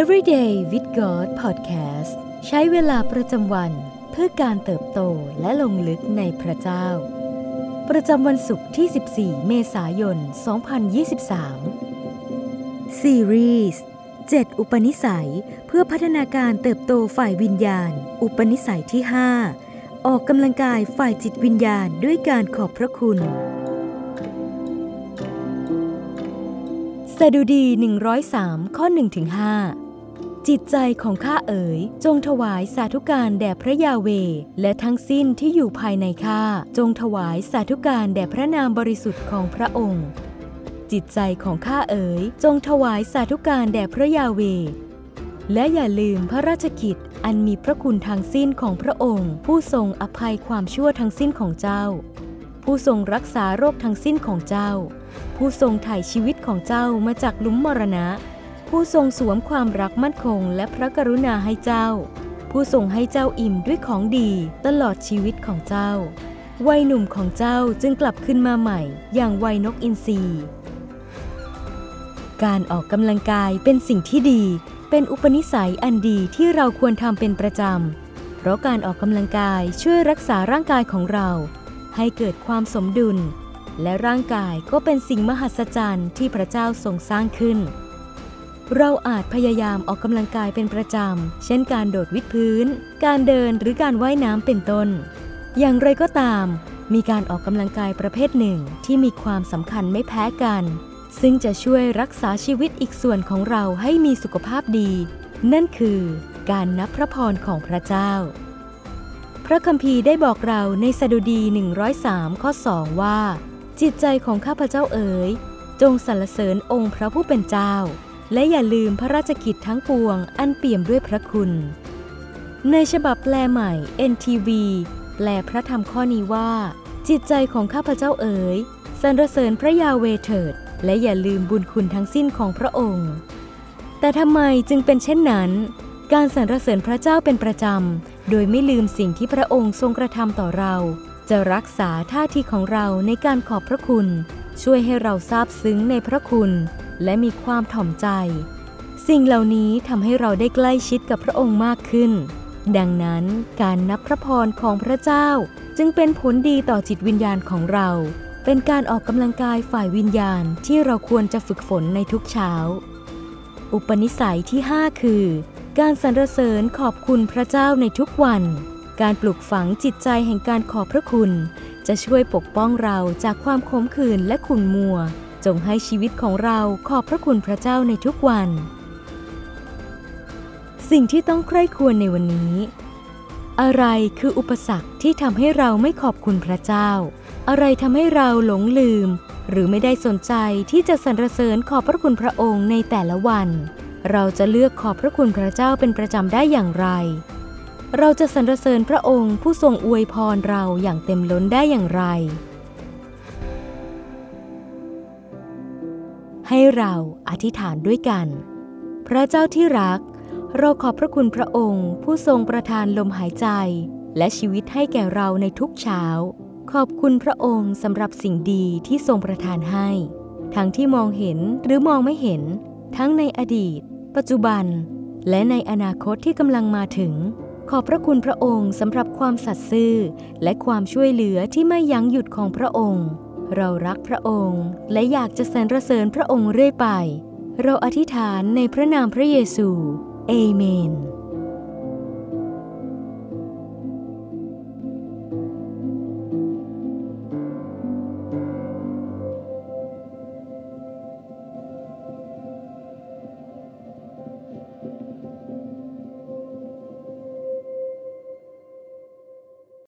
Everyday with God Podcast ใช้เวลาประจำวันเพื่อการเติบโตและลงลึกในพระเจ้า ประจำวันศุกร์ที่ 14 เมษายน 2023 ซีรีส์7อุปนิสัยเพื่อพัฒนาการเติบโตฝ่ายวิญญาณ อุปนิสัยที่ 5 ออกกำลังกายฝ่ายจิตวิญญาณด้วยการขอบพระคุณสดุดี 103 ข้อ1-5จิตใจของข้าเอ๋ย จงถวายสาธุการแด่พระยาเว และทั้งสิ้นที่อยู่ภายในข้าจงถวายสาธุการแด่พระนามบริสุทธิ์ของพระองค์ จิตใจของข้าเอ๋ย จงถวายสาธุการแด่พระยาเว และอย่าลืมพระราชกิจอันมีพระคุณทางสิ้นของพระองค์ ผู้ทรงอภัยความชั่วทั้งสิ้นของเจ้า ผู้ทรงรักษาโรคทั้งสิ้นของเจ้า ผู้ทรงไถ่ชีวิตของเจ้ามาจากลุมมรณะ ผู้ทรงสวมความรักมั่นคงและพระกรุณาให้เจ้า ผู้ทรงให้เจ้าอิ่มด้วยของดีตลอดชีวิตของเจ้า วัยหนุ่มของเจ้าจึงกลับขึ้นมาใหม่ อย่างวัยนกอินทรีการออกกำลังกายเป็นสิ่งที่ดี เป็นอุปนิสัยอันดีที่เราควรทำเป็นประจำ เพราะการออกกำลังกายช่วยรักษาร่างกายของเรา ให้เกิดความสมดุล และร่างกายก็เป็นสิ่งมหัศจรรย์ที่พระเจ้าทรงสร้างขึ้น เราอาจพยายามออกกำลังกายเป็นประจำ เช่นการโดดวิดพื้น การเดินหรือการว่ายน้ำเป็นต้น อย่างไรก็ตาม มีการออกกำลังกายประเภทหนึ่งที่มีความสำคัญไม่แพ้กัน ซึ่งจะช่วยรักษาชีวิตอีกส่วนของเราให้มีสุขภาพดี นั่นคือการนับพระพรของพระเจ้า พระคัมภีร์ได้บอกเราในสดุดี 103 ข้อ 2 ว่า จิตใจของข้าพเจ้าเอ๋ย จงสรรเสริญองค์พระผู้เป็นเจ้า และอย่าลืมพระราชกิจทั้งปวงอันเปี่ยมด้วยพระคุณ ในฉบับแปลใหม่ NTV แปลพระธรรมข้อนี้ว่า จิตใจของข้าพเจ้าเอ๋ยสรรเสริญพระยาเวเถิด และอย่าลืมบุญคุณทั้งสิ้นของพระองค์ แต่ทำไมจึงเป็นเช่นนั้น การสรรเสริญพระเจ้าเป็นประจำ โดยไม่ลืมสิ่งที่พระองค์ทรงกระทำต่อเรา จะรักษาท่าทีของเราในการขอบพระคุณ ช่วยให้เราซาบซึ้งในพระคุณ และมีความถ่อมใจ สิ่งเหล่านี้ทำให้เราได้ใกล้ชิดกับพระองค์มากขึ้น ดังนั้นการนับพระพรของพระเจ้าจึงเป็นผลดีต่อจิตวิญญาณของเรา เป็นการออกกำลังกายฝ่ายวิญญาณที่เราควรจะฝึกฝนในทุกเช้า อุปนิสัยที่ 5 คือ การสรรเสริญขอบคุณพระเจ้าในทุกวัน การปลูกฝังจิตใจแห่งการขอบพระคุณ จะช่วยปกป้องเราจากความขมขื่นและขุ่นมัว จงให้ชีวิตของเราขอบพระคุณพระเจ้าในทุกวัน สิ่งที่ต้องใคร่ควรในวันนี้ อะไรคืออุปสรรคที่ทำให้เราไม่ขอบคุณพระเจ้า อะไรทำให้เราหลงลืม หรือไม่ได้สนใจที่จะสรรเสริญขอบพระคุณพระองค์ในแต่ละวัน เราจะเลือกขอบพระคุณพระเจ้าเป็นประจำได้อย่างไร เราจะสรรเสริญพระองค์ผู้ทรงอวยพรเราอย่างเต็มล้นได้อย่างไร ให้เราอธิษฐานด้วยกัน พระเจ้าที่รัก เราขอบพระคุณพระองค์ ผู้ทรงประทานลมหายใจ และชีวิตให้แก่เราในทุกเช้า ขอบคุณพระองค์สำหรับสิ่งดีที่ทรงประทานให้ ทั้งที่มองเห็นหรือมองไม่เห็น ทั้งในอดีต ปัจจุบัน และในอนาคตที่กำลังมาถึง ขอบพระคุณพระองค์สำหรับความสัตย์ซื่อ และความช่วยเหลือที่ไม่ยั้งหยุดของพระองค์ เรารักพระองค์ และอยากจะสรรเสริญพระองค์เรื่อยไป เราอธิษฐานในพระนามพระเยซู เอเมน